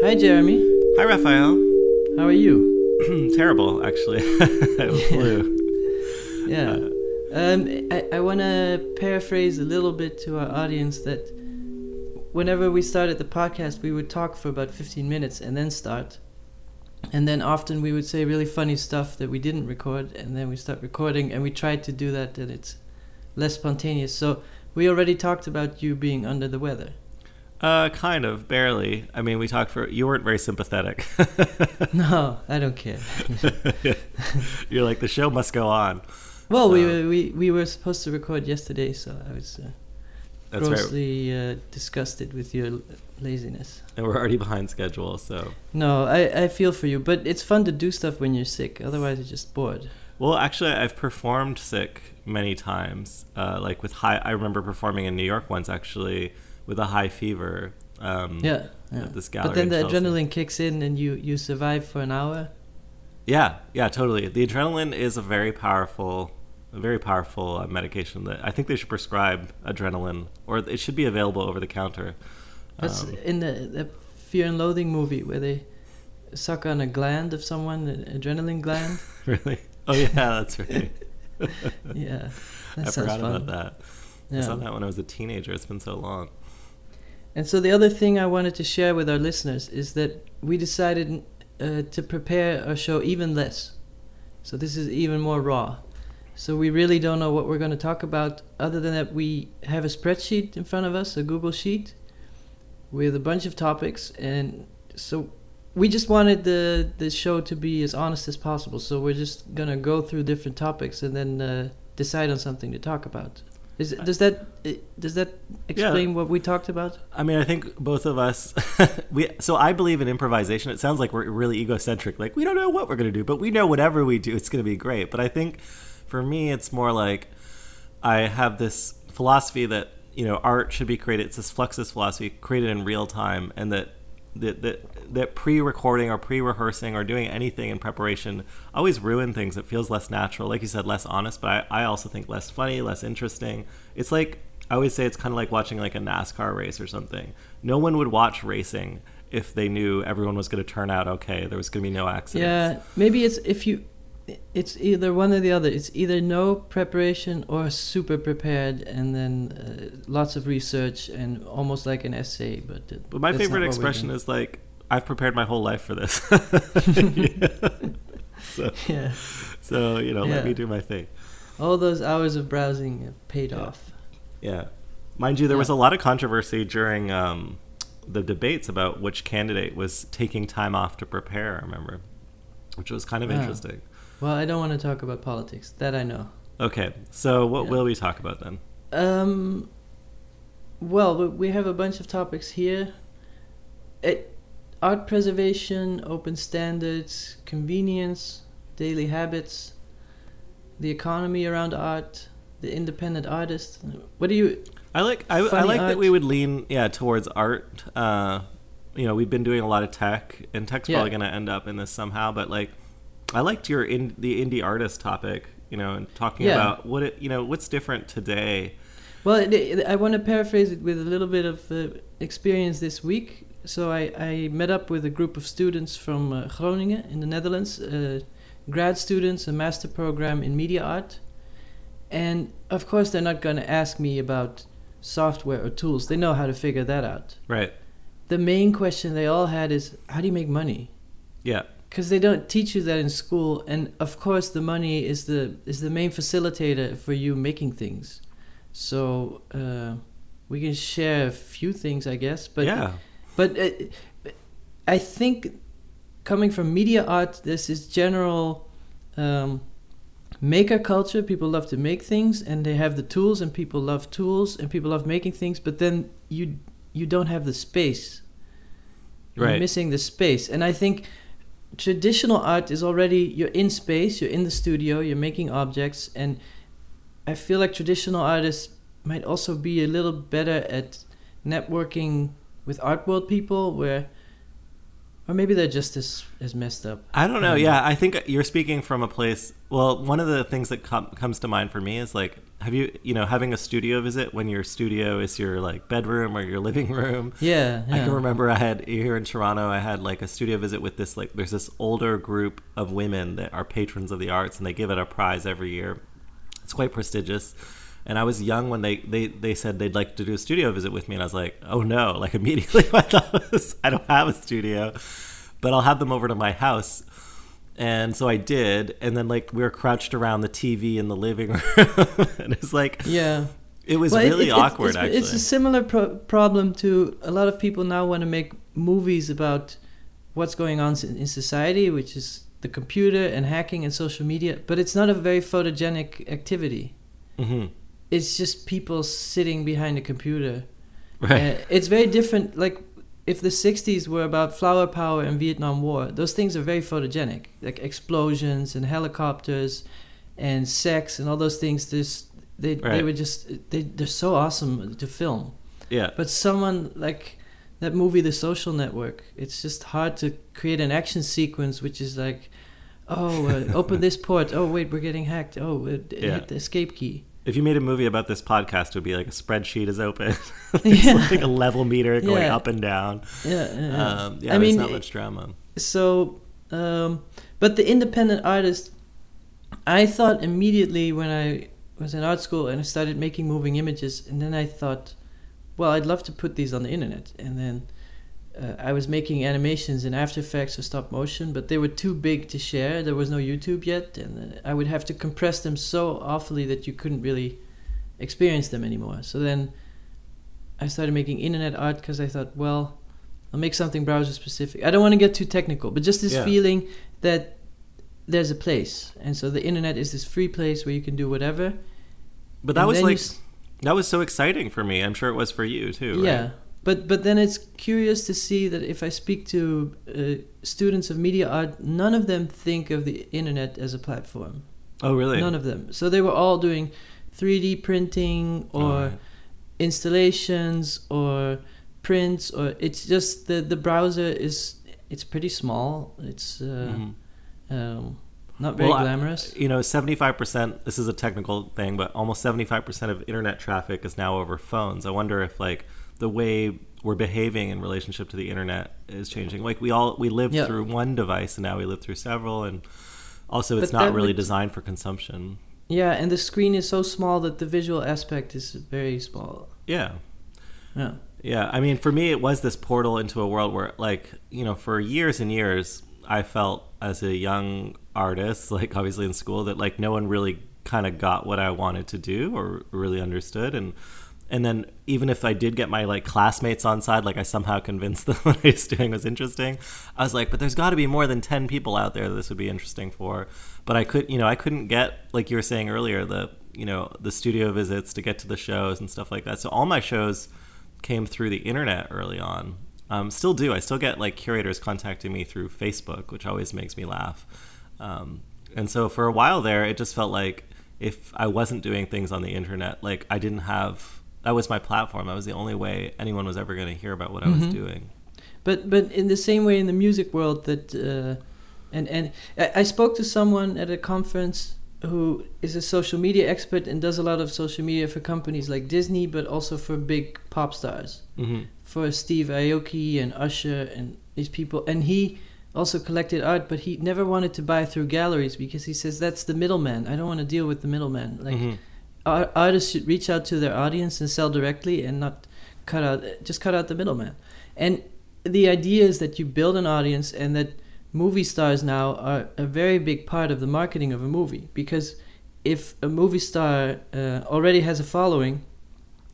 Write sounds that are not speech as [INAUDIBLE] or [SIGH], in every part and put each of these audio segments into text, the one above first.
Hi, Jeremy. Hi, Raphael. How are you? [CLEARS THROAT] Terrible, actually. [LAUGHS] flu. [LAUGHS] Yeah. Um, I, I want to paraphrase a little bit to our audience that whenever we started the podcast, we would talk for about 15 minutes and then start. And then often we would say really funny stuff that we didn't record, and then we start recording, and we tried to do that, and it's less spontaneous. So we already talked about you being under the weather. Uh, kind of, barely. I mean, we talked for. You weren't very sympathetic. [LAUGHS] No, I don't care. [LAUGHS] You're like the show must go on. Well, we, So- were, we we were supposed to record yesterday, so I was uh, grossly uh, disgusted with your laziness. And we're already behind schedule, so. No, I, I feel for you, but it's fun to do stuff when you're sick. Otherwise, you're just bored. Well, actually, I've performed sick many times. Uh, like with high, I remember performing in New York once, actually, with a high fever. Um, Yeah, yeah. This gallery But then the adrenaline kicks in, and you you survive for an hour. Yeah, yeah, totally. The adrenaline is a very powerful, a very powerful uh, medication that I think they should prescribe adrenaline, or it should be available over the counter. That's Um, in the, the Fear and Loathing movie where they suck on a gland of someone, an adrenaline gland. [LAUGHS] really? Oh yeah, that's right. [LAUGHS] [LAUGHS] yeah, that I forgot fun. about that. I saw that when I was a teenager. It's been so long. And so the other thing I wanted to share with our listeners is that we decided uh, to prepare our show even less. So this is even more raw. So we really don't know what we're going to talk about other than that we have a spreadsheet in front of us, a Google sheet with a bunch of topics and so we just wanted the the show to be as honest as possible. So we're just going to go through different topics and then uh, decide on something to talk about. Is, does that eh, does that explain what we talked about? I mean, I think both of us, [LAUGHS] we. So I believe in improvisation. It sounds like we're really egocentric. Like we don't know what we're gonna do, but we know whatever we do, it's gonna be great. But I think, for me, it's more like I have this philosophy that you know art should be created. It's this Fluxus philosophy created in real time, and that that that, that pre-recording or pre-rehearsing or doing anything in preparation always ruin things. It feels less natural, like you said, less honest. But I, I also think less funny, less interesting. It's like I always say it's kind of like watching like a NASCAR race or something. No one would watch racing if they knew everyone was going to turn out okay. There was going to be no accidents. Yeah, maybe it's if you, it's either one or the other. It's either no preparation or super prepared, and then uh, lots of research and almost like an essay. But But my favorite not what we're expression is like, I've prepared my whole life for this. [LAUGHS] [LAUGHS] so, yeah, so you know, Yeah. let me do my thing. all those hours of browsing have paid Yeah. off. Yeah. Mind you, there was a lot of controversy during um, the debates about which candidate was taking time off to prepare, I remember, which was kind of Ah. interesting. Well, I don't want to talk about politics. That I know. Okay, so what Yeah. will we talk about then? Um, well, we- have a bunch of topics here. It, art preservation, open standards, convenience, daily habits, the economy around art, the independent artist. What do you? I like I, I like that we would lean yeah towards art. Uh, you know, we've been doing a lot of tech, and tech's probably Yeah. going to end up in this somehow. But like, I liked your in the indie artist topic. You know, and talking Yeah. about what it you know what's different today. Well, I want to paraphrase it with a little bit of uh, experience this week. So I, I met up with a group of students from uh, Groningen in the Netherlands, uh, grad students, a master program in media art. And of course, they're not going to ask me about software or tools. They know how to figure that out. Right. The main question they all had is how do you make money? Yeah. Because they don't teach you that in school, and of course, the money is the is the main facilitator for you making things. So uh, we can share a few things, I guess. But yeah. but uh, I think coming from media art, this is general um, maker culture. People love to make things, and they have the tools, and people love tools, and people love making things. But then you you don't have the space. You're Right. missing the space, and I think traditional art is already you're in space, you're in the studio, you're making objects, and I feel like traditional artists might also be a little better at networking with art world people where or maybe they're just as as messed up. I don't know. Yeah, I think you're speaking from a place. Well, one of the things that com- comes to mind for me is like, have you, you know, having a studio visit when your studio is your like bedroom or your living room. [LAUGHS] Yeah, I can remember I had here in Toronto. I had like a studio visit with this like. There's this older group of women that are patrons of the arts, and they give it a prize every year. It's quite prestigious. And I was young when they, they, they said they'd like to do a studio visit with me, and I was like, oh no! Like [LAUGHS] immediately, I thought was, [LAUGHS] I don't have a studio, but I'll have them over to my house. And so I did, and then like we were crouched around the TV in the living [LAUGHS] room, and it's like Yeah. it was Well, really it- awkward. It's, actually, it's a similar pro- problem to a lot of people now want to make movies about what's going on in society, which is the computer and hacking and social media. But it's not a very photogenic activity. hmm It's just people sitting behind a computer. right. Uh, it's very different. Like if the '60s were about flower power and Vietnam War, those things are very photogenic, like explosions and helicopters and sex and all those things. There's they they were just they they're so awesome to film. yeah, But someone like that movie, The Social Network, it's just hard to create an action sequence which is like, oh, uh, open [LAUGHS] this port. Oh, wait, we're getting hacked. Oh, uh, Yeah. hit the escape key. If you made a movie about this podcast, it would be like a spreadsheet is open. [LAUGHS] it's Yeah. like a level meter going Yeah. up and down. Yeah, yeah. Um, yeah, I mean, not much drama. so um, but the independent artist i thought immediately when i was in art school and i started making moving images and then i thought well i'd love to put these on the internet and then uh, i was making animations in after effects or stop motion but they were too big to share there was no youtube yet and uh, i would have to compress them so awfully that you couldn't really experience them anymore so then i started making internet art because i thought well I'll make something browser specific. I don't want to get too technical, but just this Yeah. feeling that there's a place, and so the internet is this free place where you can do whatever. But that was like s- that was so exciting for me. I'm sure it was for you too. Right? But but then it's curious to see that if I speak to uh, students of media art, none of them think of the internet as a platform. Oh, really? None of them. So they were all doing 3D printing or Oh, right. installations or prints or it's just the the browser is it's pretty small. It's uh, Mhm. um, not very Well, I- glamorous. you know, 75%, this is a technical thing, but almost 75% of internet traffic is now over phones. I wonder if like the way we're behaving in relationship to the internet is changing. Like we all we lived Yeah. through one device and now we live through several and also it's But not really would- designed for consumption. yeah, and the screen is so small that the visual aspect is very small. Yeah. Yeah. Yeah, I mean, for me, it was this portal into a world where, like, you know, for years and years, I felt as a young artist, [LAUGHS] like, obviously in school, that like no one really kind of got what I wanted to do or really understood, and and then even if I did get my like classmates on side, like I somehow convinced [LAUGHS] them what I was doing was interesting. I was like, but there's got to be more than ten people out there that this would be interesting for. But I could, you know, I couldn't get like you were saying earlier, the you know the studio visits to get to the shows and stuff like that. So all my shows came through the internet early on. Um, still do. I still get like curators contacting me through Facebook, which always makes me laugh. Um, and so for a while there, it just felt like if I wasn't doing things on the internet, like I didn't have that was my platform. That was the only way anyone was ever going to hear about what I was Mhm. doing. But but in the same way in the music world that uh, and and I, I spoke to someone at a conference who is a social media expert and does a lot of social media for companies like Disney, but also for big pop stars, hmm for Steve Aoki and Usher and these people. And he also collected art, but he never wanted to buy through galleries because he says that's the middleman. I don't want to deal with the middleman. Like hmm ar- artists should reach out to their audience and sell directly and not cut out just cut out the middleman. And the idea is that you build an audience and that movie stars now are a very big part of the marketing of a movie. Because if a movie star uh, already has a following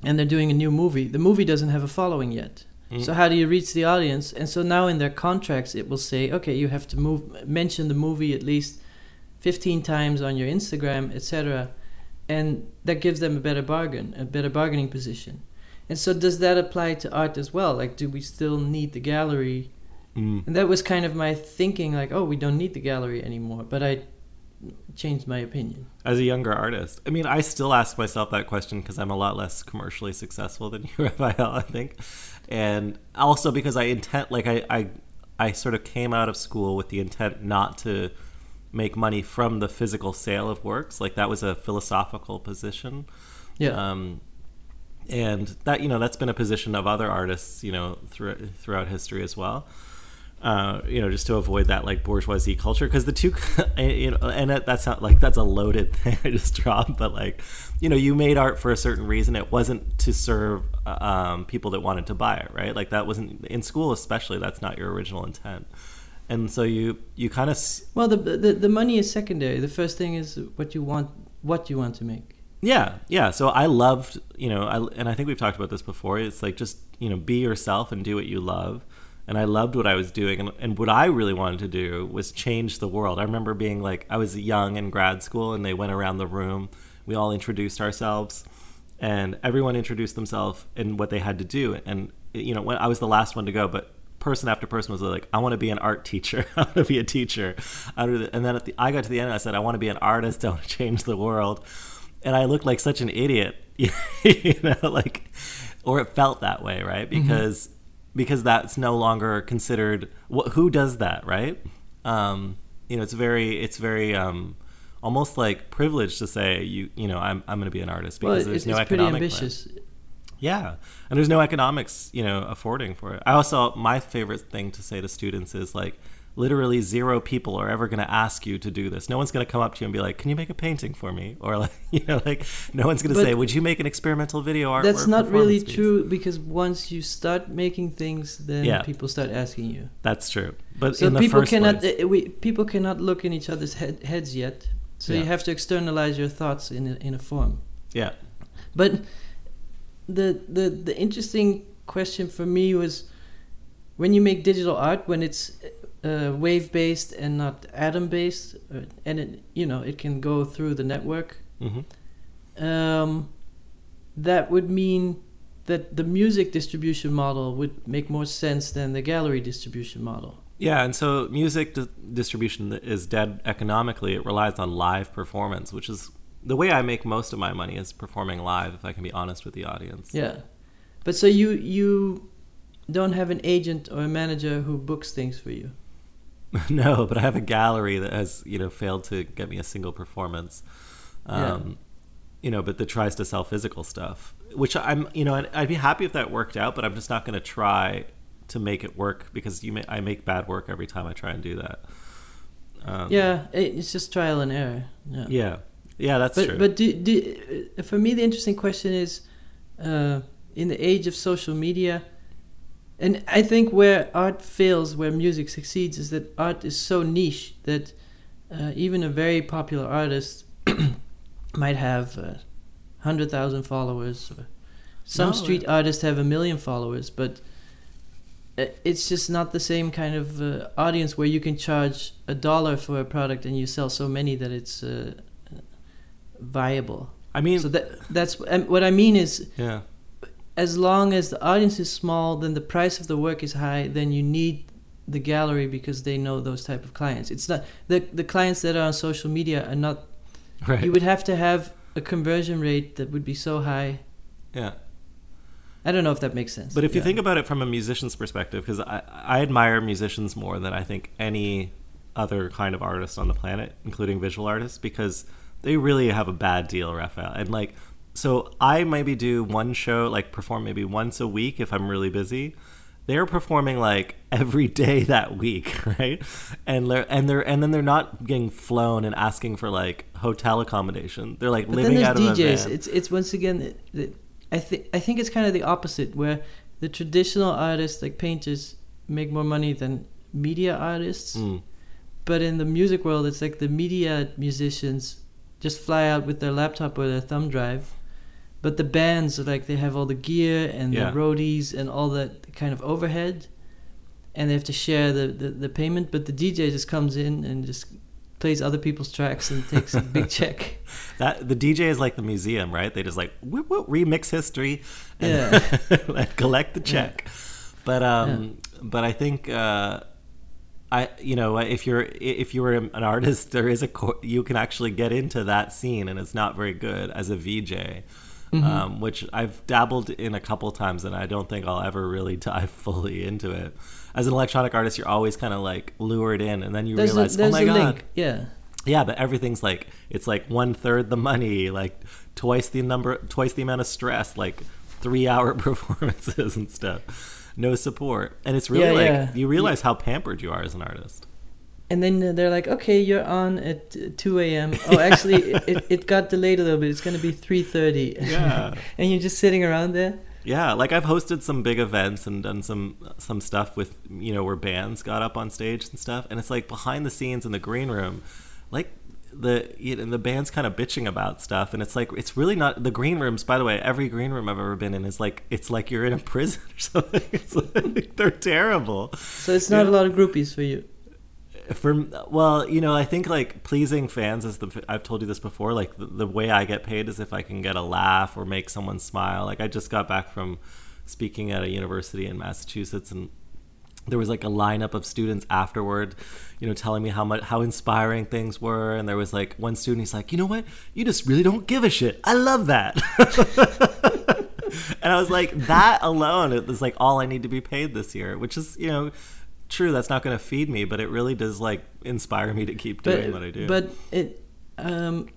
and they're doing a new movie the movie doesn't have a following yet. Mm. so how do you reach the audience? And so now in their contracts it will say okay you have to move mention the movie at least 15 times on your instagram etc and that gives them a better bargain, a better bargaining position. And so, does that apply to art as well? Like, do we still need the gallery? Mm. And that was kind of my thinking, like, oh, we don't need the gallery anymore. But I changed my opinion. As a younger artist, I mean, I still ask myself that question because I'm a lot less commercially successful than [LAUGHS] you, Raphael. [LAUGHS] I think, and also because I intend, like, I, I, I sort of came out of school with the intent not to make money from the physical sale of works. Like that was a philosophical position. Yeah. Um, and that you know that's been a position of other artists you know through, throughout history as well. Uh, you know, just to avoid that like bourgeoisie culture, because the two, [LAUGHS] you know, and that's not like that's a loaded [LAUGHS] thing I just dropped, but like, you know, you made art for a certain reason. It wasn't to serve um, people that wanted to buy it, right? Like that wasn't in school, especially. That's not your original intent, and so you you kind of well, the, the the money is secondary. The first thing is what you want, what you want to make. Yeah, yeah. So I loved, you know, I, and I think we've talked about this before. It's like just you know, be yourself and do what you love and I loved what I was doing. And, and what I really wanted to do was change the world. I remember being like, I was young in grad school, and they went around the room. We all introduced ourselves, and everyone introduced themselves and what they had to do. And you know, when I was the last one to go, but person after person was like, I want to be an art teacher. [LAUGHS] I want to be a teacher. And then at the, I got to the end, and I said, I want to be an artist. I want to [LAUGHS] change the world. And I looked like such an idiot, [LAUGHS] you know, like, or it felt that way, right? Mm-hmm. Because mm-hmm because that's no longer considered. Wh- who does that, right? Um, you know, it's very, it's very um, almost like privileged to say you, you know, I'm, I'm going to be an artist because well, there's it's, no it's economic. Pretty ambitious. Plan. Yeah, and there's no economics, you know, affording for it. I also my favorite thing to say to students is like literally zero people are ever going to ask you to do this. No one's going to come up to you and be like, "Can you make a painting for me?" Or like, [LAUGHS] you know, like no one's going to say, "Would you make an experimental video art?" That's not really piece? true because once you start making things, then yeah. people start asking you. That's true. But so people cannot place, uh, we, people cannot look in each other's head, heads yet. So yeah. you have to externalize your thoughts in a, in a form. Yeah. But the the the interesting question for me was when you make digital art when it's uh, wave based and not atom based, uh, and it you know it can go through the network. Mm-hmm. Um, that would mean that the music distribution model would make more sense than the gallery distribution model. Yeah, and so music di- distribution is dead economically. It relies on live performance, which is the way I make most of my money is performing live. If I can be honest with the audience. Yeah, but so you you don't have an agent or a manager who books things for you. [LAUGHS] no, but I have a gallery that has you know failed to get me a single performance. Um, yeah. You know, but that tries to sell physical stuff, which I'm you know I'd, I'd be happy if that worked out, but I'm just not going to try to make it work because you may, I make bad work every time I try and do that. Um, yeah, it's just trial and error. Yeah, yeah, yeah that's but, true. But do, do, for me, the interesting question is, uh, in the age of social media, and I think where art fails, where music succeeds, is that art is so niche that uh, even a very popular artist [CLEARS THROAT] might have uh, hundred thousand followers. Some no, street artists have a million followers, but uh, it's just not the same kind of uh, audience where you can charge a dollar for a product and you sell so many that it's uh, viable. I mean, so that that's um, what I mean is yeah as long as the audience is small, then the price of the work is high, then you need the gallery because they know those type of clients. It's not the the clients that are on social media are not. Right. You would have to have a conversion rate that would be so high. Yeah. I don't know if that makes sense. But if yeah. you think about it from a musician's perspective, because I, I admire musicians more than I think any other kind of artist on the planet, including visual artists, because they really have a bad deal, Raphael. And like so I maybe do one show, like perform maybe once a week if I'm really busy. They're performing like every day [LAUGHS] that week, [LAUGHS] right? And they're and they're and then they're not getting flown and asking for like hotel accommodation. They're like but living out DJs. of a van. It's it's once again, I think I think it's kind of the opposite where the traditional artists like painters make more money than media artists. Mm. But in the music world, it's like the media musicians just fly out with their laptop or their thumb drive but the bands like they have all the gear and yeah. the roadies and all that kind of overhead and they have to share the, the, the, payment but the dj just comes in and just plays other people's tracks and takes a big [LAUGHS] check that the dj is like the museum right they just like whoop, whoop, remix history and, yeah. [LAUGHS] collect the check yeah. but um yeah. but i think uh I, you know, if you're if you're an artist, there is a you can actually get into that scene, and it's not very good as a VJ mm-hmm. um, which I've dabbled in a couple times, and I don't think I'll ever really [LAUGHS] dive fully into it. as an electronic artist, you're always kind of like lured in, and then you There's realize, a, there's oh my a god, link. Yeah. yeah, but everything's like it's like one third the money, like twice the number, twice the amount of stress, like three hour [LAUGHS] performances and stuff, no support, and it's really Yeah, like yeah. you realize how pampered you are as an artist. And then they're like, okay, you're on at uh, 2 a.m. Oh, actually, it, [LAUGHS] it, it got delayed a little bit. It's going to be 3.30. Yeah. [LAUGHS] and you're just sitting around there. Yeah, like I've hosted some big events and done some some stuff with you know where bands got up on stage and stuff, and it's like behind the scenes in the green room, like the you know, the band's kind of bitching about stuff, and it's like it's really not the green rooms. By the way, every green room I've ever been in is like it's like you're in a [LAUGHS] prison or something. [LAUGHS] It's like they're terrible. So it's not Yeah. a lot of groupies for you. For well, you know, I think like pleasing fans is the I've told you this before. Like the, the way I get paid is if I can get a laugh or make someone smile. Like I just got back from speaking at a university in Massachusetts, and there was like a lineup of students afterward, you know, telling me how much how inspiring things were. And there was like one student, he's like, you know what, you just really don't give a shit. I love that. [LAUGHS] and I was like, that alone is like all I need to be paid this year, which is you know. True, that's not going to feed me, but it really does like inspire me to keep doing what I do. But it, um,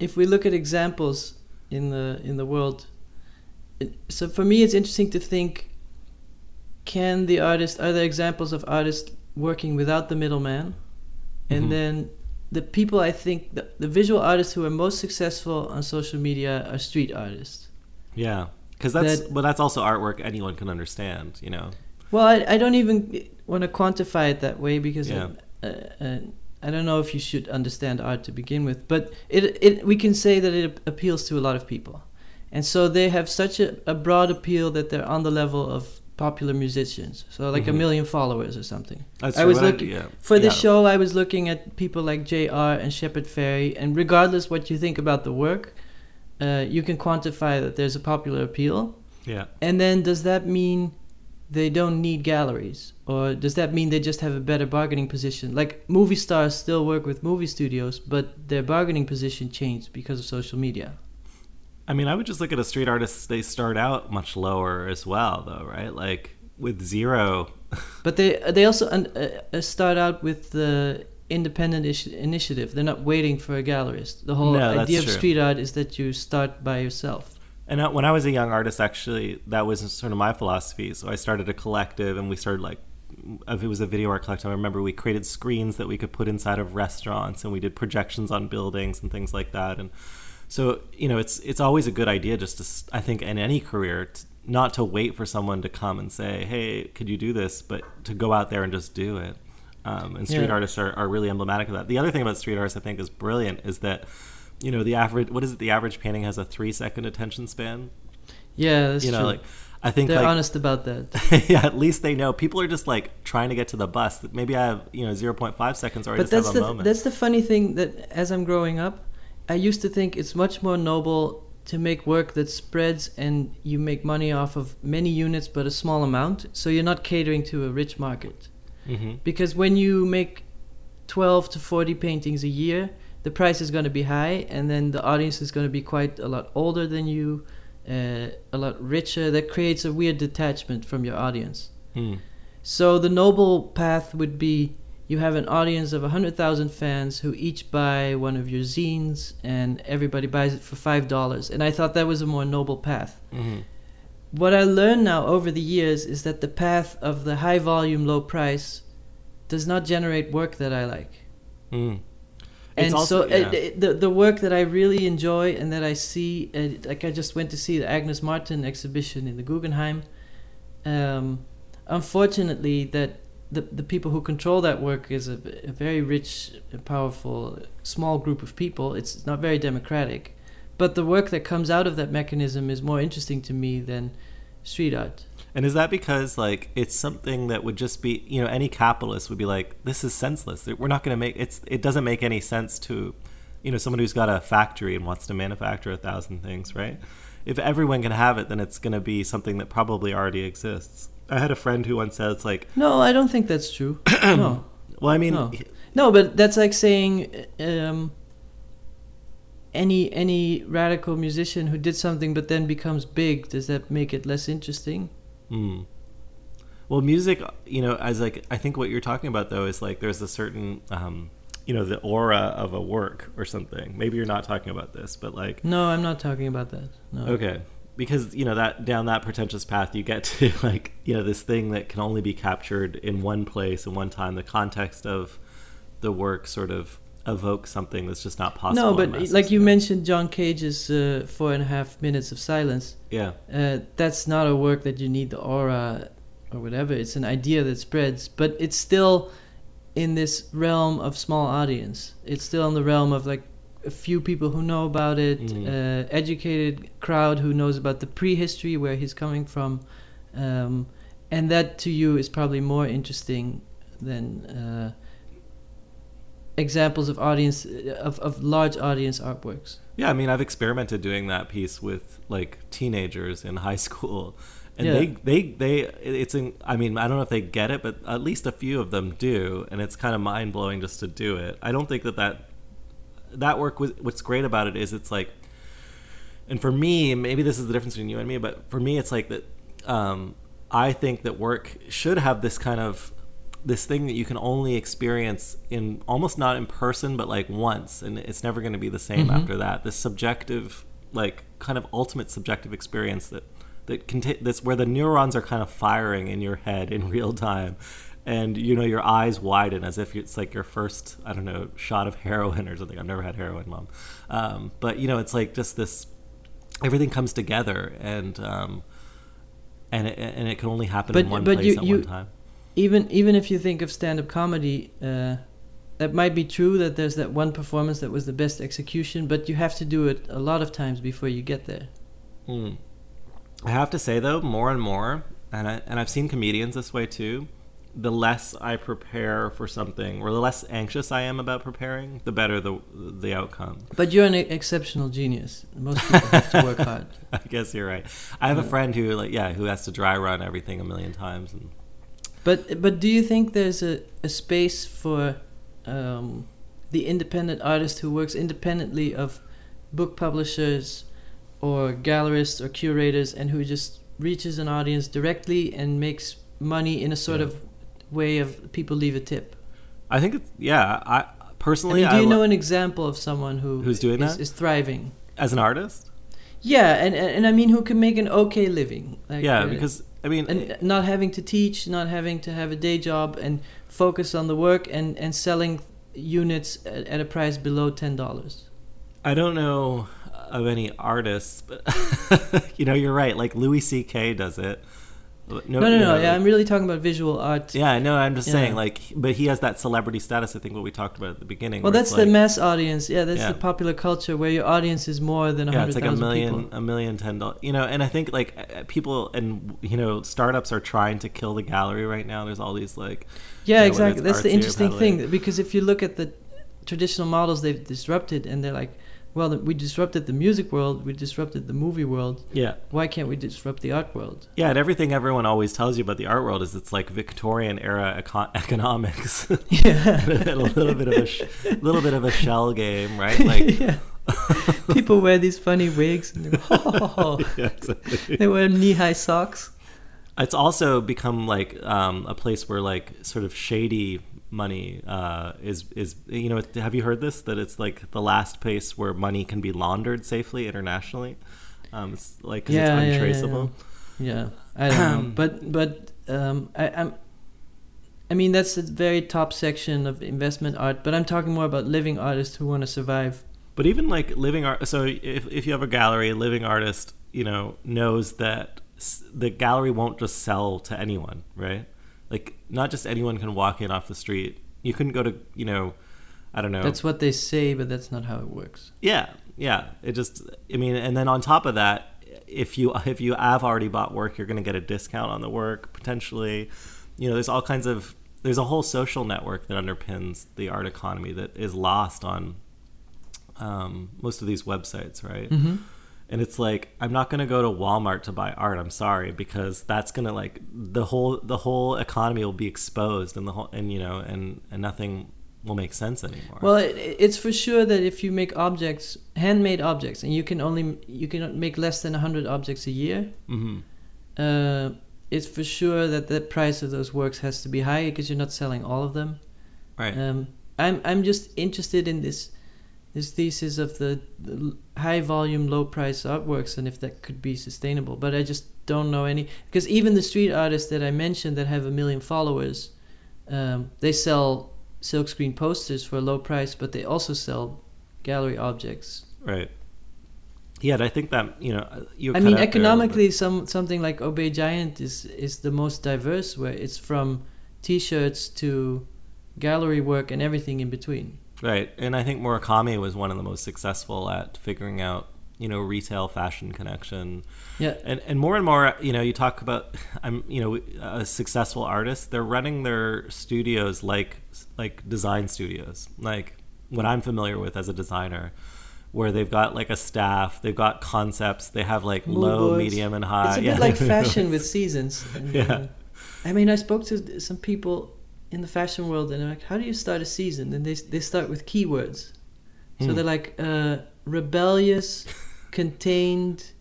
if we look at examples in the in the world, it, so for me it's interesting to think: Can the artist? Are there examples of artists working without the middleman? And Mhm. then the people I think the, the visual artists who are most successful on social media are street artists. Yeah, because that's that- but that's also artwork anyone can understand. You know. Well, I, I don't even want to quantify it that way because Yeah. uh, uh, I don't know if you should understand art to begin with. But it, it we can say that it appeals to a lot of people, and so they have such a, a broad appeal that they're on the level of popular musicians. So like a Mhm. million followers or something. That's I was looking yeah. for this Yeah. show. I was looking at people like J.R. and Shepard Fairey, and regardless what you think about the work, uh, you can quantify that there's a popular appeal. Yeah. And then does that mean they don't need galleries? Or does that mean they just have a better bargaining position? Like movie stars still work with movie studios, but their bargaining position changed because of social media. I mean, I would just look at a street artist. They start out much lower as well, though, right? Like with zero. [LAUGHS] But they they also uh, uh, start out with the independent initiative. They're not waiting for a gallerist. The whole No, idea of true. street art is that you start by yourself. And when I was a young artist, actually, that was sort of my philosophy. So I started a collective, and we started like, if it was a video art collective, I remember we created screens that we could put inside of restaurants, and we did projections on buildings and things like that. And so, you know, it's it's always a good idea just to, I think, in any career, t- not to wait for someone to come and say, "Hey, could you do this?" But to go out there and just do it. Um, and street Yeah. artists are, are really emblematic of that. The other thing about street artists, I think, is brilliant is that you know the average what is it the average painting has a three second attention span Yeah, that's you know true. like i think They're like honest about that. [LAUGHS] yeah at least they know people are just like trying to get to the bus maybe i have you know 0.5 seconds or i but just that's have a the moment that's the funny thing that as I'm growing up, I used to think it's much more noble to make work that spreads and you make money off of many units but a small amount, so you're not catering to a rich market. hmm Because when you make 12 to 40 paintings a year, the price is going to be high, and then the audience is going to be quite a lot older than you, uh, a lot richer. That creates a weird detachment from your audience. Mm. So the noble path would be you have an audience of 100,000 fans who each buy one of your zines and everybody buys it for $5. And I thought that was a more noble path. hmm What I learned now over the years is that the path of the high volume, low price does not generate work that I like. Mm. And also- so uh, yeah. the, the the work that I really enjoy and that I see, uh, like I just went to see the Agnes Martin exhibition in the Guggenheim. Um, unfortunately, that the the people who control that work is a, a very rich, powerful, small group of people. It's not very democratic, but the work that comes out of that mechanism is more interesting to me than street art. and is that because like it's something that would just be you know any capitalist would be like this is senseless we're not going to make it's it doesn't make any sense to you know someone who's got a factory and wants to manufacture a thousand things right if everyone can have it then it's going to be something that probably already exists i had a friend who once said it's like No, I don't think that's true. [CLEARS THROAT] no. well i mean No. No, but that's like saying um, any any radical musician who did something but then becomes big. Does that make it less interesting? Hmm. Well, music, you know, as like I think what you're talking about though is like there's a certain, um, you know, the aura of a work or something. Maybe you're not talking about this, but like No, I'm not talking about that. No. okay, because you know that down that pretentious path you get [LAUGHS] to like you know this thing that can only be captured in one place and one time. The context of the work sort of evokes something that's just not possible. No, but like you mentioned, John Cage's uh, four and a half minutes of silence. yeah, Uh, that's not a work that you need the aura or whatever. It's an idea that spreads, but it's still in this realm of small audience. It's still in the realm of like a few people who know about it, Mhm. uh, educated crowd who knows about the prehistory where he's coming from, um, and that to you is probably more interesting than. Uh, examples of audience of, of large audience artworks Yeah, I mean, I've experimented doing that piece with like teenagers in [LAUGHS] high school, and Yeah. they they they it's in. I mean, I don't know if they get it, but at least a few of them do, and it's kind of mind blowing just to do it. I don't think that that that work was what's great about it is it's like, and for me, maybe this is the difference between you and me, but for me, it's like that. Um, I think that work should have this kind of this thing that you can only experience in almost not in person but like once and it's never going to be the same Mhm. after that this subjective like kind of ultimate subjective experience that that can ta- that's where the neurons are kind of firing in your head in real time and you know your eyes widen as if it's like your first i don't know shot of heroin or something i've never had heroin mom um, but you know it's like just this everything comes together and um, and it, and it can only happen in one but place you- at you- one time even even if you think of stand-up comedy uh, that might be true that there's that one performance that was the best execution but you have to do it a lot of times before you get there Hmm. I have to say though, more and more, and I, and I've seen comedians this way too. The less I prepare for something, or the less anxious I am about preparing, the better the the outcome. but you're an exceptional genius most people have to work hard [LAUGHS] I guess you're right. I have a friend who like yeah, who has to dry run everything a million times, and but but do you think there's a, a space for um, the independent artist who works independently of book publishers or gallerists or curators and who just reaches an audience directly and makes money in a sort Yeah. of way of people leave a tip I think it's, yeah. I personally, I mean, do you I, know lo- an example of someone who Who's doing is, that? is thriving? as an artist, Yeah, and, and and I mean, who can make an okay living? Like, yeah, uh, because I mean, and not having to teach, not having to have a day job, and focus on the work and and selling units at, at a price below ten dollars. I don't know of any artists, but [LAUGHS] you know, you're right. Like Louis C.K. does it. No, no, no. know, yeah, I'm really talking about visual art. Yeah, I know. I'm just Yeah. saying, like, but he has that celebrity status. I think what we talked about at the beginning. Well, that's the like, mass audience. Yeah, that's Yeah. the popular culture where your audience is more than a Yeah, it's like a million, people. a million, ten dollars. You know, and I think like uh, people and you know startups are trying to kill the gallery right now. There's all these like, Yeah, you know, exactly. That's the interesting thing because if you look at the traditional models they've disrupted, and they're like, well, we disrupted the music world, we disrupted the movie world. yeah, Why can't we disrupt the art world? yeah, and everything everyone always tells you about the art world is it's like Victorian era econ- [LAUGHS] economics, Yeah. [LAUGHS] and a little bit of a sh- little bit of a shell game, right? Like, [LAUGHS] yeah. People wear these funny wigs and go, "Oh." yeah, exactly. they wear knee-high socks. It's also become like um, a place where like sort of shady money uh, is is you know have you heard this that it's like the last place where money can be laundered safely internationally. Um, it's like 'cause Yeah, yeah, it's yeah, untraceable. Yeah, I don't know, [CLEARS THROAT] but but um, I, I'm. I mean, that's the very top section of investment art, but I'm talking more about living artists who want to survive. But even like living art, so if if you have a gallery, a living artist, you know, knows that the gallery won't just sell to anyone, right? Like not just anyone can walk in off the street. You couldn't go to, you know, I don't know. That's what they say, but that's not how it works. Yeah, yeah. It just, I mean, and then on top of that, if you if you have already bought work, you're going to get a discount on the work potentially. You know, there's all kinds of there's a whole social network that underpins the art economy that is lost on um, most of these websites, right? Mm-hmm. And it's like I'm not going to go to Walmart to buy art. I'm sorry because that's going to like the whole the whole economy will be exposed and the whole and you know and and nothing will make sense anymore. Well, it, it's for sure that if you make objects, handmade objects, and you can only you can make less than hundred objects a year, hmm uh, it's for sure that the price of those works has to be high because you're not selling all of them. Right. Um, I'm I'm just interested in this this thesis of the, the high volume, low price artworks and if that could be sustainable. But I just don't know any because even the street artists that I mentioned that have a million followers, um, they sell silkscreen posters for a low price, but they also sell gallery objects. right. Yeah, I think that you know you. I mean, out there a little bit. economically, some something like Obey Giant is is the most diverse, where it's from T-shirts to gallery work and everything in between. Right, and I think Murakami was one of the most successful at figuring out, you know, retail fashion connection. Yeah, And and more and more, you know, you talk about, [LAUGHS] I'm, you know, a successful artist. They're running their studios like like design studios, like what I'm familiar with as a designer, where they've got like a staff, they've got concepts, they have like Mood low, boards. medium, and high. it's a Yeah, bit like fashion [LAUGHS] with seasons. And, Yeah. uh, I mean, I spoke to some people in the fashion world, and they're like, "How do you start a season?" And they they start with keywords. So Hmm. they're like uh, rebellious, [LAUGHS] contained,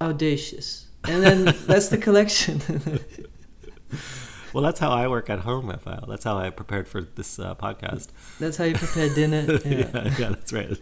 audacious, and then that's the collection. [LAUGHS] Well, that's how I work at home, Raphael. That's how I prepared for this uh, podcast. that's how you prepare dinner. [LAUGHS] Yeah. yeah, yeah, that's right.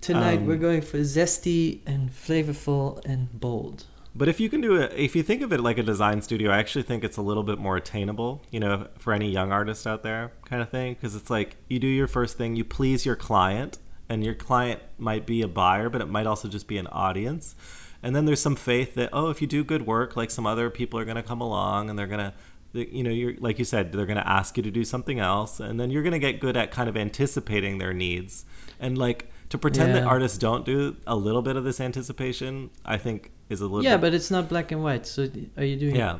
Tonight Um, we're going for zesty and flavorful and bold. But if you can do it, if you think of it like a design studio, I actually think it's a little bit more attainable, you know, for any young artist out there, kind of thing. Because it's like you do your first thing, you please your client, and your client might be a buyer, but it might also just be an audience. And then there's some faith that oh, if you do good work, like some other people are going to come along and they're going to, you know, you're like you said, they're going to ask you to do something else, and then you're going to get good at kind of anticipating their needs and like. To pretend that artists don't do a little bit of this anticipation, I think is a little Yeah, bit but it's not black and white. So are you doing? yeah.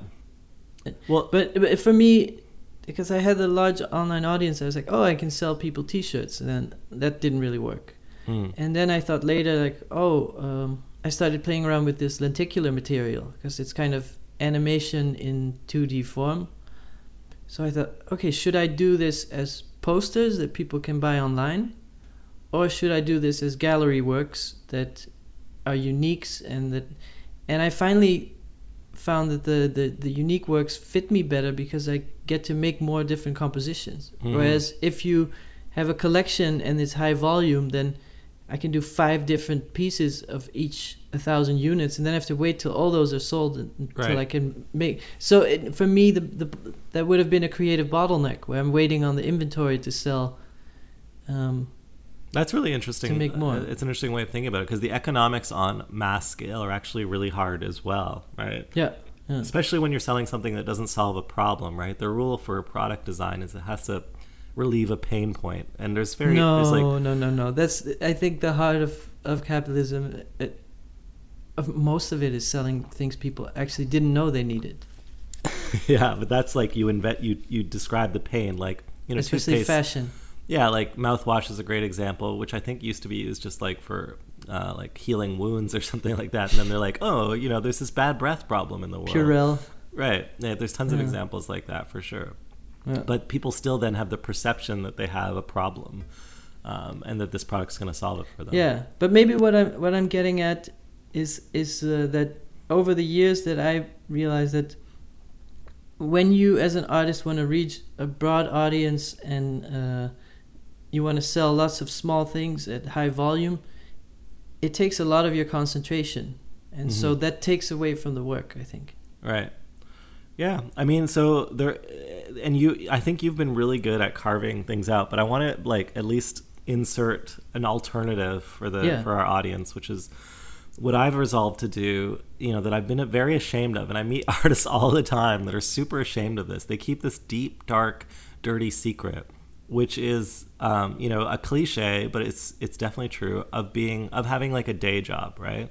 Well, But, but for me, because I had a large online audience, I was like, oh, I can sell people T-shirts, and then that didn't really work. hmm, And then I thought later, like, oh, um, I started playing around with this lenticular material because it's kind of animation in 2D form. So I thought, okay, should I do this as posters that people can buy online? Or should I do this as gallery works that are uniques and that and I finally found that the, the, the unique works fit me better because I get to make more different compositions. Mhm. Whereas if you have a collection and it's high volume, then I can do five different pieces of each a thousand units, and then I have to wait till all those are sold until Right. I can make. So it, for me, the, the that would have been a creative bottleneck where I'm waiting on the inventory to sell. Um, that's really interesting. To make more. Uh, It's an interesting way of thinking about it because the economics on mass scale are actually really hard as well, right? yeah, yeah. Especially when you're selling something that doesn't solve a problem, right? The rule for a product design is it has to relieve a pain point, and there's very no, there's like no, no, no. That's I think the heart of of capitalism. It, of most of it is selling things people actually didn't know they needed, [LAUGHS] [LAUGHS] yeah, but that's like you invent you you describe the pain like you know especially toothpaste. fashion. Yeah, like mouthwash is a great example, which I think used to be used just like for uh, like healing wounds or [LAUGHS] something like that. And then they're like, oh, you know, there's this bad breath problem in the world. Purell. Right. Yeah, there's tons of examples like that for sure. Yeah. But people still then have the perception that they have a problem, um, and that this product's going to solve it for them. Yeah, but maybe what I'm what I'm getting at is is uh, that over the years that I realized that when you as an artist want to reach a broad audience and uh, you want to sell lots of small things at high volume, it takes a lot of your concentration, and so Mhm. that takes away from the work. I think. Right. Yeah. I mean, so there, and you, I think you've been really good at carving things out, but I want to like at least insert an alternative for the Yeah. for our audience, which is what I've resolved to do. You know that I've been very ashamed of, and I meet [LAUGHS] artists all the time that are super ashamed of this. They keep this deep, dark, dirty secret, which is, um, you know, a cliche, but it's it's definitely true of being of having like a day job, right?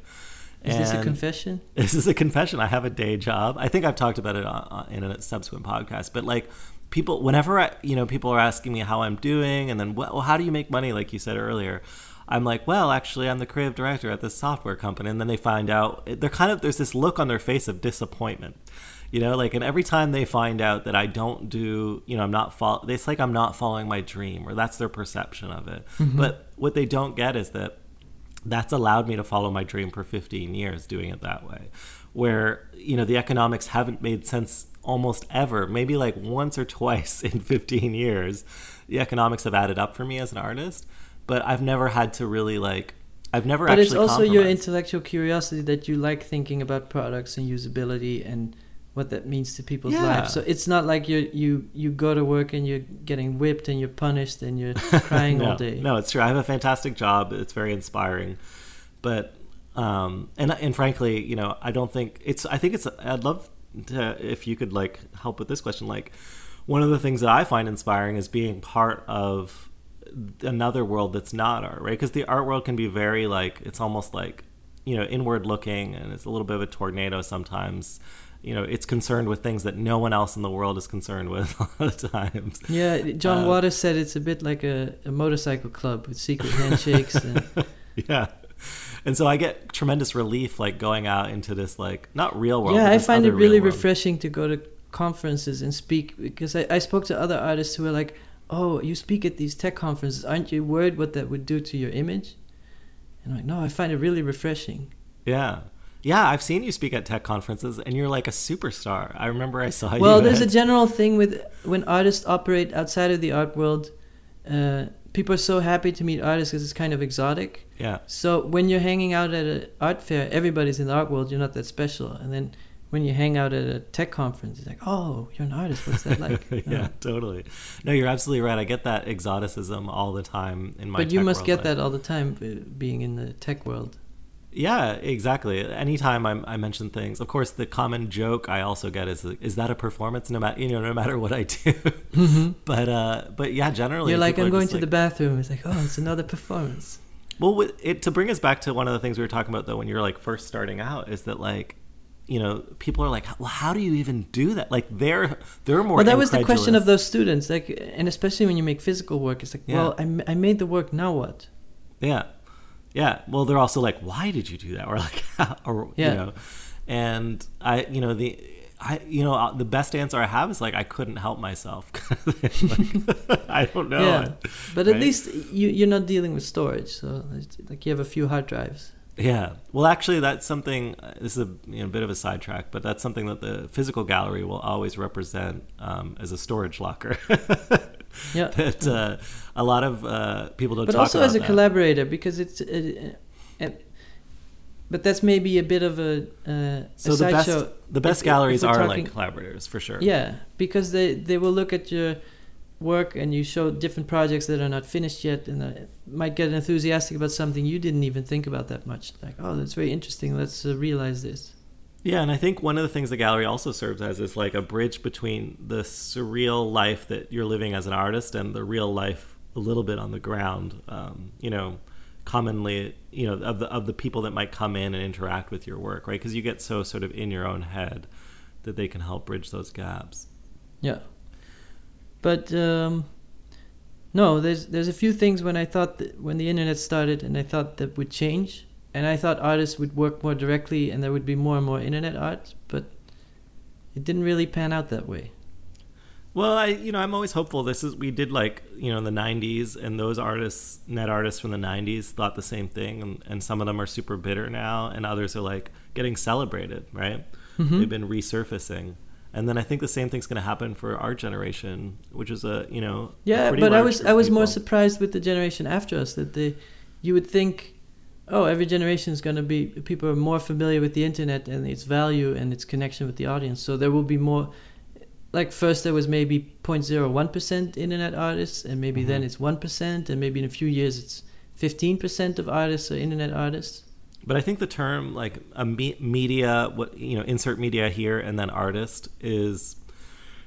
Is this a confession? [LAUGHS] this is a confession. I have a day job. I think I've talked about it on, on, in a subsequent podcast. But like people, whenever I, you know, people are asking me how I'm doing, and then well, how do you make money? Like you said earlier, I'm like, well, actually, I'm the creative director at this software company, and then they find out they're kind of there's this look on their face of disappointment. You know, like, and every time they find out that I don't do, you know, I'm not follow, it's like I'm not following my dream, or that's their perception of it. Mm-hmm. But what they don't get is that that's allowed me to follow my dream for 15 years doing it that way where you know the economics haven't made sense almost ever maybe like once or twice [LAUGHS] in 15 years. The economics have added up for me as an artist but i've never had to really like i've never but it's also your intellectual curiosity that you like thinking about products and usability and what that means to people's Yeah. lives. So it's not like you you you go to work and you're getting whipped and you're punished and you're crying [LAUGHS] no, all day. No, it's true. I have a fantastic job. It's very inspiring, but um, and and frankly, you know, I don't think it's. I think it's. I'd love to if you could like help with this question. Like, one of the things that I find inspiring is being part of another world that's not art, right? Because the art world can be very like it's almost like you know inward looking, and it's a little bit of a tornado sometimes. You know, it's concerned with things that no one else in the world is concerned with [LAUGHS] a lot of times. Yeah, John Uh, Waters said it's a bit like a, a motorcycle club with secret handshakes. and, [LAUGHS] yeah and so i get tremendous relief like going out into this like not real world yeah, I find it really refreshing to go to conferences and speak because I, I spoke to other artists who were like, "Oh, you speak at these tech conferences. Aren't you worried what that would do to your image?" And I'm like, "No, I find it really refreshing." yeah yeah i've seen you speak at tech conferences and you're like a superstar i remember i saw you Well, there's a general thing with when artists operate outside of the art world. Uh, people are so happy to meet artists because it's kind of exotic. yeah So when you're hanging out at an art fair, everybody's in the art world. You're not that special. And then when you hang out at a tech conference, it's like, oh, you're an artist. What's that like? [LAUGHS] yeah Uh, totally no you're absolutely right i get that exoticism all the time in my but you must get life. that all the time, uh, being in the tech world. Yeah, exactly. Anytime I'm, I mention things, of course, the common joke I also get is, "Is that a performance?" No matter you know, no matter what I do. [LAUGHS] But uh, but yeah, generally, You're like, I'm going to like- the bathroom. It's like, oh, it's another performance. Well, it to bring us back to one of the things we were talking about though, when you're like first starting out, is that like, you know, people are like, well, how do you even do that? Like they're they're more. well, that was the question of those students. Like, and especially when you make physical work, it's like, Yeah. well, I, m- I made the work. Now what? Yeah, yeah. Well, they're also like, why did you do that? [LAUGHS] Or like, or Yeah. you know, and I, you know, the. I, you know, uh, the best answer I have is like I couldn't help myself. [LAUGHS] like, [LAUGHS] I don't know. yeah, but at right? least you you're not dealing with storage. So it's like you have a few hard drives. Yeah. Well, actually, that's something. uh, This is a you know, bit of a sidetrack, but that's something that the physical gallery will always represent um, as a storage locker. Yeah. [LAUGHS] that uh, a lot of uh, people don't but also as a that. collaborator because it's but that's maybe a bit of a uh, So a the best the best If- galleries are talking- like collaborators for sure. yeah because they they will look at your work and you show different projects that are not finished yet and uh, might get enthusiastic about something you didn't even think about that much like oh that's very interesting let's uh, realize this Yeah, and I think one of the things the gallery also serves as is like a bridge between the surreal life that you're living as an artist and the real life a little bit on the ground. Um, you know, commonly, you know, of the of the people that might come in and interact with your work, right? Because you get so sort of in your own head that they can help bridge those gaps. Yeah. But um, no, there's there's a few things when I thought that when the internet started and I thought that would change and I thought artists would work more directly and there would be more and more internet art, but it didn't really pan out that way. Well, I you know I'm always hopeful. This is we did like you know in the '90s, and those artists, net artists from the '90s, thought the same thing, and, and some of them are super bitter now, and others are like getting celebrated, right? Mhm. They've been resurfacing, and then I think the same thing's going to happen for our generation, which is a you know Yeah, but I was I was more surprised with the generation after us that they you would think oh every generation is going to be people are more familiar with the internet and its value and its connection with the audience so there will be more like first there was maybe 0.01% internet artists and maybe then Mhm. it's 1% and maybe in a few years it's 15% of artists are internet artists But I think the term like a me- media, what you know, insert media here and then artist is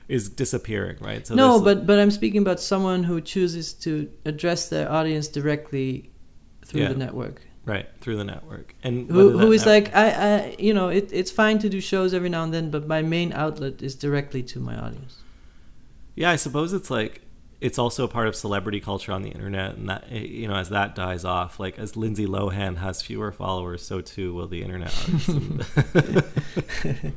is disappearing, right? So no but but i'm speaking about someone who chooses to address their audience directly through Yeah. the network right through the network and who who is net- like I, I you know it, it's fine to do shows every now and then but my main outlet is directly to my audience Yeah, I suppose it's like it's also a part of celebrity culture on the internet, and that eh, you know, as that dies off, like as Lindsay Lohan has fewer followers, so too will the internet. [LAUGHS] [LAUGHS]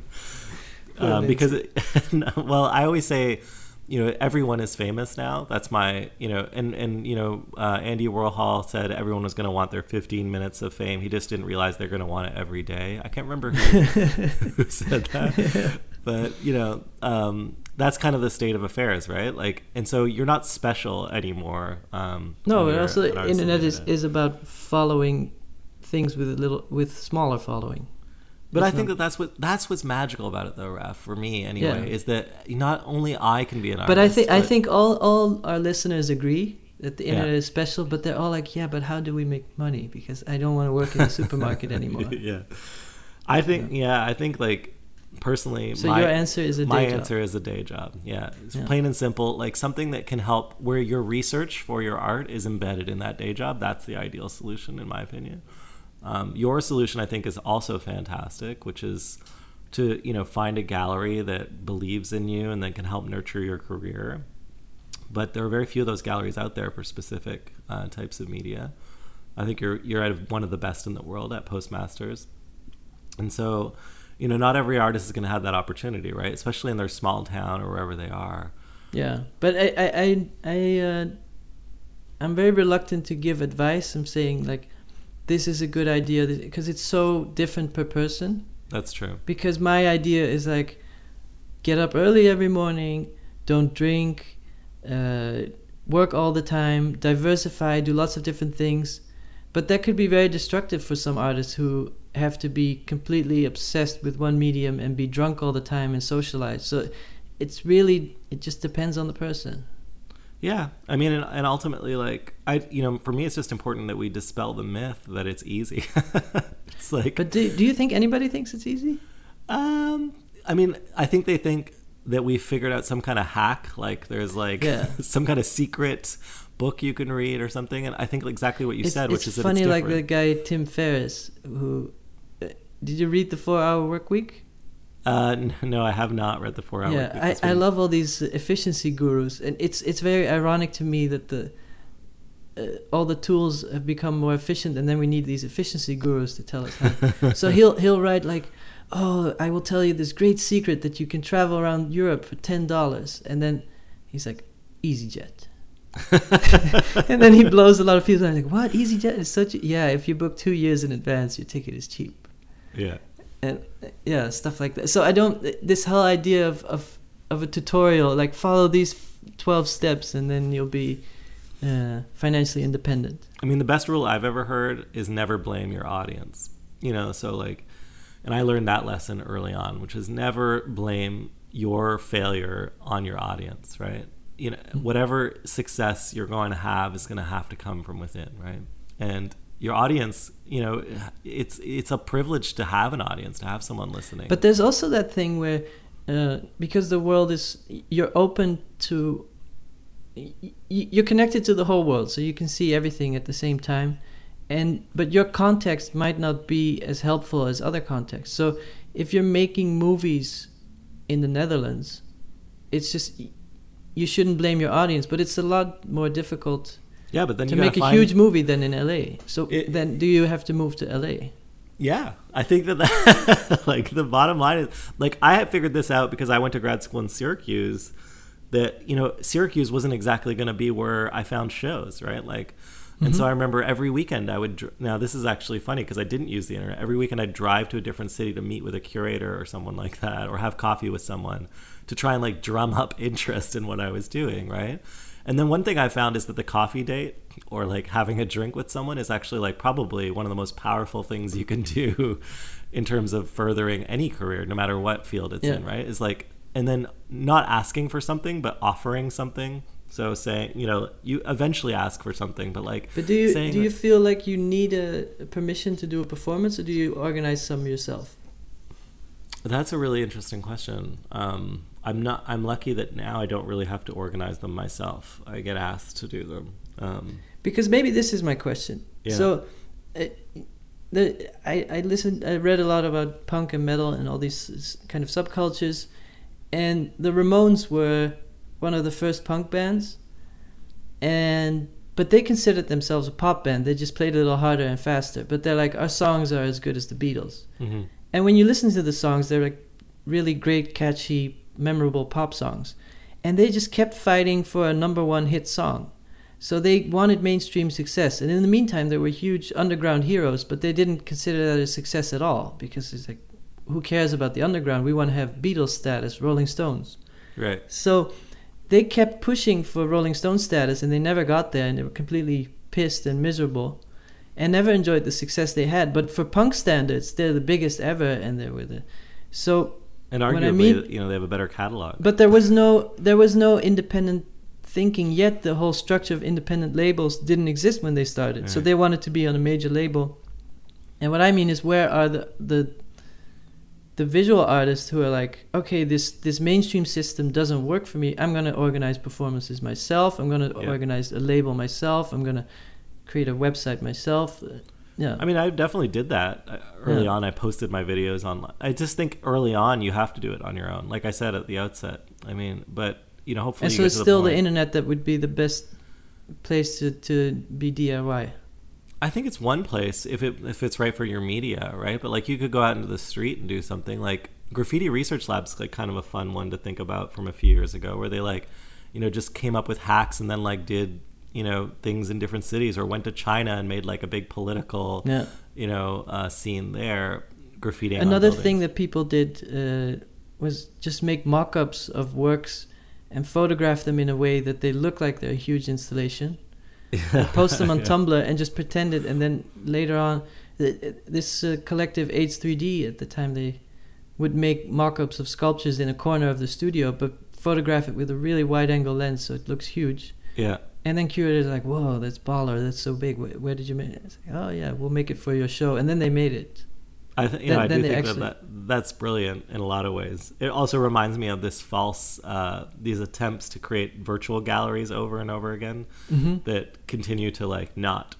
Um, because, it, [LAUGHS] well, I always say you know everyone is famous now. That's my you know and and you know uh, andy warhol said everyone was going to want their 15 minutes of fame. He just didn't realize they're going to want it every day. I can't remember who, [LAUGHS] who said that. But you know um, that's kind of the state of affairs right? Like and so you're not special anymore um, no but also on internet is, is about following things with a little with smaller following But I think not- that that's what that's what's magical about it, though, Raf. For me, anyway, Yeah. is that not only I can be an artist, but I think I think all all our listeners agree that the Yeah. internet is special, but they're all like, yeah, but how do we make money? Because I don't want to work in a supermarket [LAUGHS] anymore. [LAUGHS] yeah, I think yeah. I think like personally, So my, your answer is a day my job. answer is a day job. Yeah, it's Yeah. plain and simple. Like something that can help where your research for your art is embedded in that day job. That's the ideal solution, in my opinion. Um, your solution, I think, is also fantastic, which is to you know find a gallery that believes in you and that can help nurture your career. But there are very few of those galleries out there for specific uh, types of media. I think you're you're at one of the best in the world at Postmasters, and so you know not every artist is going to have that opportunity, right? Especially in their small town or wherever they are. Yeah, but I I I, I uh, I'm very reluctant to give advice. I'm saying like, this is a good idea because it's so different per person. That's true. Because my idea is like, get up early every morning, don't drink, uh, work all the time, diversify, do lots of different things. But that could be very destructive for some artists who have to be completely obsessed with one medium and be drunk all the time and socialize. So it's really it just depends on the person. Yeah, I mean, and, and ultimately, like I, you know, for me, it's just important that we dispel the myth that it's easy. [LAUGHS] it's like, But do do you think anybody thinks it's easy? um, I mean, I think they think that we figured out some kind of hack, like there's like Yeah. [LAUGHS] some kind of secret book you can read or something, and I think exactly what you it's, said, it's which is that funny, it's like the guy Tim Ferriss, who uh, did you read the Four Hour Work Week? Uh, [LAUGHS] no, I have not read the four hour. yeah, I, I love all these efficiency gurus, and it's it's very ironic to me that the uh, all the tools have become more efficient, and then we need these efficiency gurus to tell us how. [LAUGHS] so he'll he'll write like, "Oh, I will tell you this great secret that you can travel around Europe for ten dollars," and then he's like, "EasyJet." [LAUGHS] and then he blows a lot of people. I'm like, "What? EasyJet is such a yeah. If you book two years in advance, your ticket is cheap." yeah, and yeah stuff like that so i don't this whole idea of of, of a tutorial like follow these 12 steps and then you'll be uh, financially independent I mean, the best rule I've ever heard is never blame your audience. You know, so like, and I learned that lesson early on, which is never blame your failure on your audience, right? You know, whatever success you're going to have is going to have to come from within, right? And your audience, you know, it's it's a privilege to have an audience, to have someone listening. but there's also that thing where uh, because the world is you're open to you're connected to the whole world so you can see everything at the same time and but your context might not be as helpful as other contexts so if you're making movies in the netherlands it's just you shouldn't blame your audience but it's a lot more difficult yeah, but then to make a find- huge movie than in la so It- then do you have to move to la Yeah, I think that, that [LAUGHS] like the bottom line is like I had figured this out because I went to grad school in Syracuse. That you know Syracuse wasn't exactly going to be where I found shows, right? Like, and so mm-hmm. I remember every weekend I would. Now this is actually funny because I didn't use the internet. Every weekend I'd drive to a different city to meet with a curator or someone like that, or have coffee with someone to try and like drum up [LAUGHS] interest in what I was doing, right? And then one thing I found is that the coffee date or like having a drink with someone is actually like probably one of the most powerful things you can do [LAUGHS] in terms of furthering any career, no matter what field it's in, right? Is like, and then not asking for something, but offering something. So saying, you know, you eventually ask for something, but like, But do you saying do you feel like you need a, a permission to do a performance, or do you organize some yourself? That's a really interesting question. Um, I'm not. I'm lucky that now I don't really have to organize them myself. I get asked to do them. Um, Because maybe this is my question. Yeah. So, uh, the I I listened. I read a lot about punk and metal and all these kind of subcultures, and the Ramones were one of the first punk bands, and but they considered themselves a pop band. They just played a little harder and faster. But they're like our songs are as good as the Beatles. mhm. And when you listen to the songs, they're like really great, catchy, memorable pop songs. and they just kept fighting for a number one hit song. So they wanted mainstream success, and in the meantime, there were huge underground heroes, but they didn't consider that a success at all because it's like, who cares about the underground? We want to have Beatles status, Rolling Stones. Right. So they kept pushing for Rolling Stone status, and they never got there, and they were completely pissed and miserable, and never enjoyed the success they had. But for punk standards, they're the biggest ever, and they were the so. And arguably, I mean- you know, they have a better catalog. But there was no there was no independent thinking yet. The whole structure of independent labels didn't exist when they started. So they wanted to be on a major label. And what I mean is, where are the the the visual artists who are like, okay, this this mainstream system doesn't work for me. I'm gonna organize performances myself. I'm gonna Yeah. organize a label myself. I'm gonna create a website myself. Yeah. I mean, I definitely did that Uh, early Yeah. on. I posted my videos online. I just think early on you have to do it on your own. Like I said at the outset. I mean, but you know, hopefully, and so it's to still the, internet that would be the best place to, to be DIY. I think it's one place if it if it's right for your media, right? But like you could go out into the street and do something like graffiti research labs, like kind of a fun one to think about from a few years ago, where they like, you know, just came up with hacks and then like did you know things in different cities or went to China and made like a big political, Yeah. you know, uh, scene there, graffitiing. on Another thing that people did uh, was just make mock-ups of works and photograph them in a way that they look like they're a huge installation. [LAUGHS] Post them on [LAUGHS] Yeah. Tumblr and just pretend it, and then later on, th- th- this uh, collective AIDS 3D at the time they would make mock-ups of sculptures in a corner of the studio, but photograph it with a really wide-angle lens so it looks huge. Yeah. And then curators are like, "Whoa, that's baller! That's so big. Where, where did you make it?" Like, "Oh yeah, we'll make it for your show." And then they made it. I think you Then- know I do think actually- that, that that's brilliant in a lot of ways. It also reminds me of this false uh, these attempts to create virtual galleries over and over again hmm that continue to like not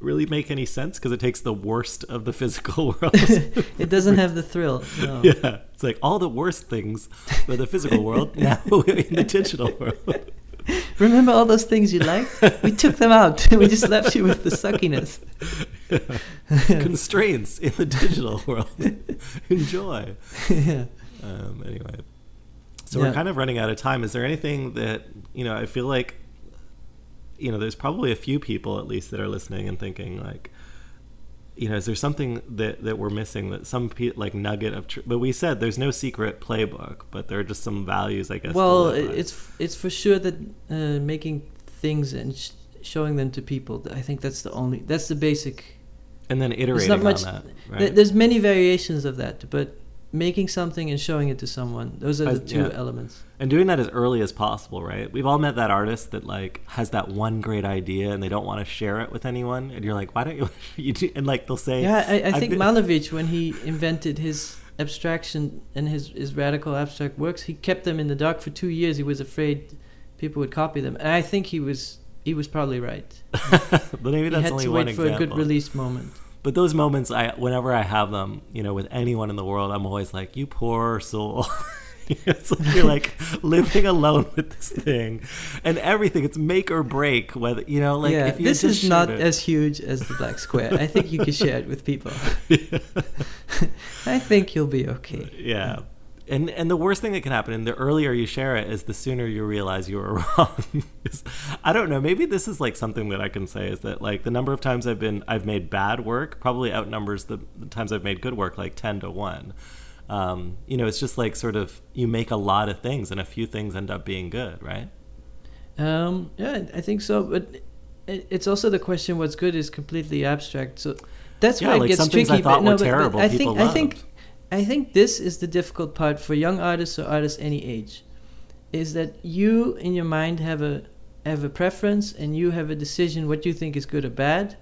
really make any sense because it takes the worst of the physical [LAUGHS] world. [LAUGHS] it doesn't have the thrill. No. [LAUGHS] yeah, it's like all the worst things of the physical world now in the digital world. [LAUGHS] Remember all those things you liked? We took them out. [LAUGHS] we just left you with the suckiness. [LAUGHS] Constraints in the digital world. Enjoy. yeah. um, anyway so Yeah. we're kind of running out of time is there anything that you know i feel like you know there's probably a few people at least that are listening and thinking like you know is there something that that we're missing that some pe- like nugget of tr- but we said there's no secret playbook but there are just some values i guess Well, it's it's for sure that uh, making things and sh- showing them to people. I think that's the only. That's the basic. and then There's iterating not much. on that th- There's many variations of that, but making something and showing it to someone. Those are the two yeah. elements. and doing that as early as possible right we've all met that artist that like has that one great idea and they don't want to share it with anyone and you're like why don't you, [LAUGHS] you do, and like they'll say Yeah, I, I think been- Malevich, when he [LAUGHS] invented his abstraction and his, his radical abstract works, he kept them in the dark for two years. He was afraid people would copy them, and I think he was he was probably right. [LAUGHS] but maybe he that's had only to one wait for example. a good release moment. But those moments, I whenever I have them, you know, with anyone in the world, I'm always like, "You poor soul." [LAUGHS] it's like you're like [LAUGHS] living alone with this thing, and everything. It's make or break. Whether you know, like yeah, if you this is not it- as huge as the black square. I think you can share it with people. [LAUGHS] I think you'll be okay. yeah. And and the worst thing that can happen, and the earlier you share it, is the sooner you realize you were [LAUGHS] wrong I don't know. Maybe this is like something that I can say is that like the number of times I've been I've made bad work probably outnumbers the, the times I've made good work, like ten to one. Um, you know, it's just like sort of you make a lot of things, and a few things end up being good, right? Um, yeah, I think so. But it's also the question: what's good is completely abstract. So that's Yeah, where it gets tricky. I thought but no, were but- but I think I think. I think this is the difficult part for young artists or artists any age, is that you in your mind have a have a preference and you have a decision what you think is good or bad,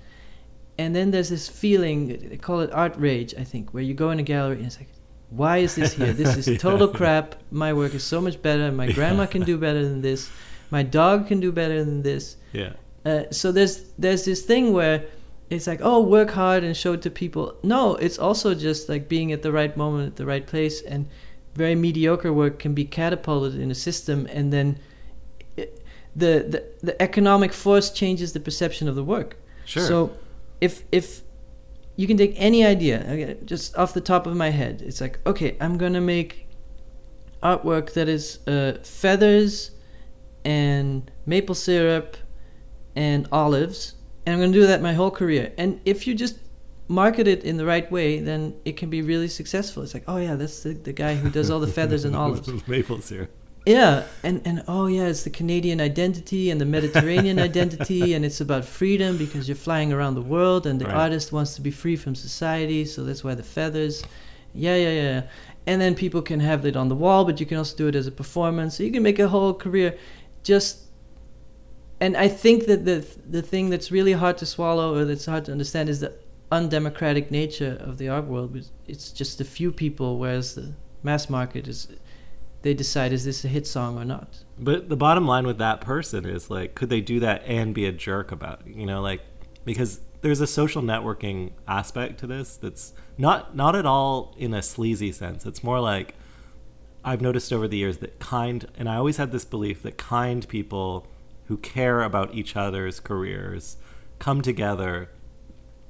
and then there's this feeling they call it art rage. I think where you go in a gallery and it's like. Why is this here? This is [LAUGHS] Yeah. total crap. My work is so much better. My grandma can do better than this. My dog can do better than this. Yeah. Uh, so there's there's this thing where it's like oh work hard and show it to people no it's also just like being at the right moment at the right place and very mediocre work can be catapulted in a system and then it, the, the the economic force changes the perception of the work Sure. so if if you can take any idea just off the top of my head it's like okay i'm gonna make artwork that is uh, feathers and maple syrup and olives, and I'm going to do that my whole career. And if you just market it in the right way, then it can be really successful. It's like, oh yeah, that's the, the guy who does all the feathers and olives. [LAUGHS] Maple here. Yeah, and and oh yeah, it's the Canadian identity and the Mediterranean [LAUGHS] identity, and it's about freedom because you're flying around the world, and the Right. artist wants to be free from society, so that's why the feathers. Yeah, yeah, yeah. And then people can have it on the wall, but you can also do it as a performance. So you can make a whole career just. And I think that the the thing that's really hard to swallow or that's hard to understand is the undemocratic nature of the art world. It's just a few people, whereas the mass market is they decide is this a hit song or not. But the bottom line with that person is like, could they do that and be a jerk about it? You know, like because there's a social networking aspect to this that's not not at all in a sleazy sense. It's more like I've noticed over the years that kind, and I always had this belief that kind people who care about each other's careers come together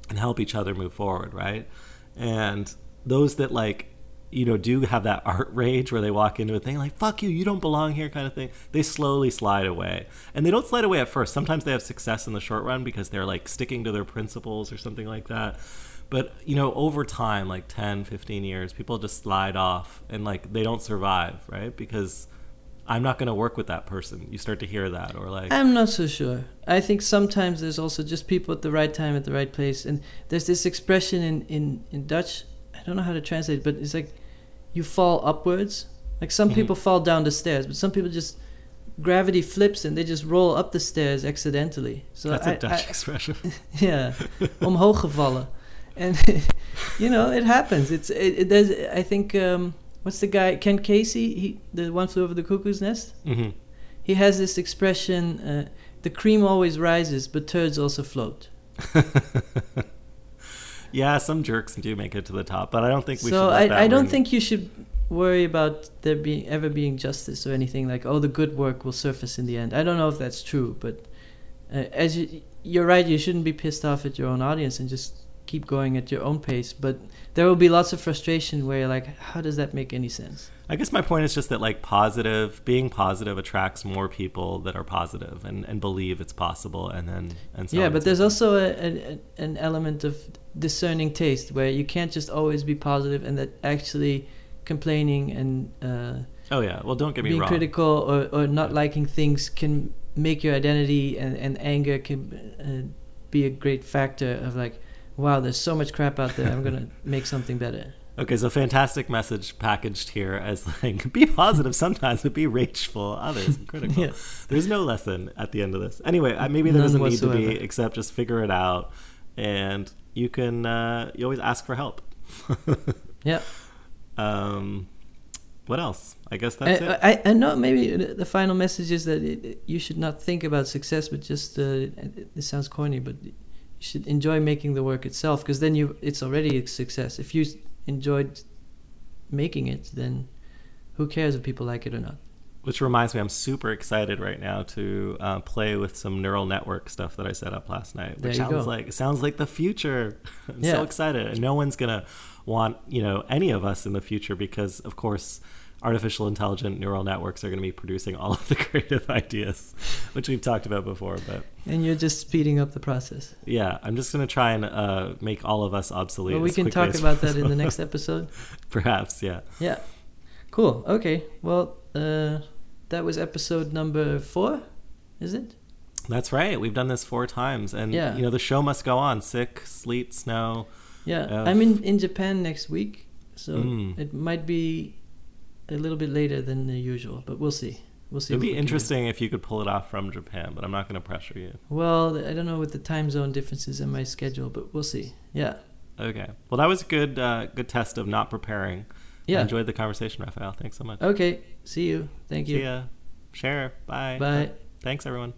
and help each other move forward, right? And those that like, you know, do have that [LAUGHS] art rage where they walk into a thing like "fuck you, you don't belong here" kind of thing. They slowly slide away, and they don't slide away at first. Sometimes they have success in the short run because they're like sticking to their principles or something like that. But you know, over time, like 10, 15 years, people just slide off and like they don't survive, right? Because I'm not going to work with that person. You start to hear that, or like, I'm not so sure. I think sometimes there's also just people at the right time at the right place, and there's this expression in in in Dutch. I don't know how to translate, it, but it's like you fall upwards. Like some Mhm. people fall down the stairs, but some people just gravity flips and they just roll up the stairs accidentally. So that's I- a Dutch I- [LAUGHS] expression. [LAUGHS] yeah, [LAUGHS] omhoog gevallen, and you know it happens. It's it, it there's I think um, what's the guy Ken Kesey he the one flew over the cuckoo's nest. hmm He has this expression: uh, "The cream always rises, but turds also float." [LAUGHS] yeah, some jerks do make it to the top, but I don't think we should. so I, I don't think you should worry about there being ever being justice or anything like oh the good work will surface in the end. I don't know if that's true, but uh, as you, you're right, you shouldn't be pissed off at your own audience and just keep going at your own pace. But there will be lots of frustration where you're like, how does that make any sense? I guess my point is just that like positive, being positive attracts more people that are positive and, and believe it's possible, and then and so yeah, but there's also a, a, an element of discerning taste where you can't just always be positive and that actually complaining and uh, oh yeah. Well, don't get me being wrong. critical or, or not liking things can make your identity and, and anger can uh, be a great factor of like wow there's so much crap out there i'm gonna [LAUGHS] make something better Okay, so fantastic message packaged here as like be positive sometimes, but be rageful others and [LAUGHS] critical. Yeah. There's no lesson at the end of this. Anyway, maybe there None doesn't need to be, except just figure it out, and you can uh, you always ask for help. [LAUGHS] yeah um, what else? I guess that's I, it. I, I know maybe the final message is that it, it- you should not think about success but just uh, it, it sounds corny but you should enjoy making the work itself because then you it's already a success if you enjoyed making it then who cares if people like it or not Which reminds me, I'm super excited right now to uh, play with some neural network stuff that I set up last night. There Which sounds go. like sounds like the future. [LAUGHS] I'm Yeah. so excited, and no one's gonna want you know any of us in the future because, of course, artificial intelligent neural networks are going to be producing all of the [LAUGHS] creative ideas, which we've talked about before. But and you're just speeding up the process yeah, I'm just going to try and uh, make all of us obsolete. well we can talk about that in the next episode [LAUGHS] Perhaps, yeah. yeah cool okay well uh that was episode number four is it That's right. We've done this four times, and Yeah. you know the show must go on. Sick, sleet, snow. Yeah, Uh, I'm in, in Japan next week, so Mm. it might be a little bit later than the usual, but we'll see. We'll see. It'd be we can do. interesting if you could pull it off from Japan, but I'm not going to pressure you. Well, I don't know with the time zone differences in my schedule, but we'll see. Yeah, Okay. Well, that was a good, uh, good test of not preparing. I yeah. enjoyed the conversation, Raphael. Thanks so much. Okay, see you. Thank you. See ya. Share. Bye. Bye. Thanks, everyone.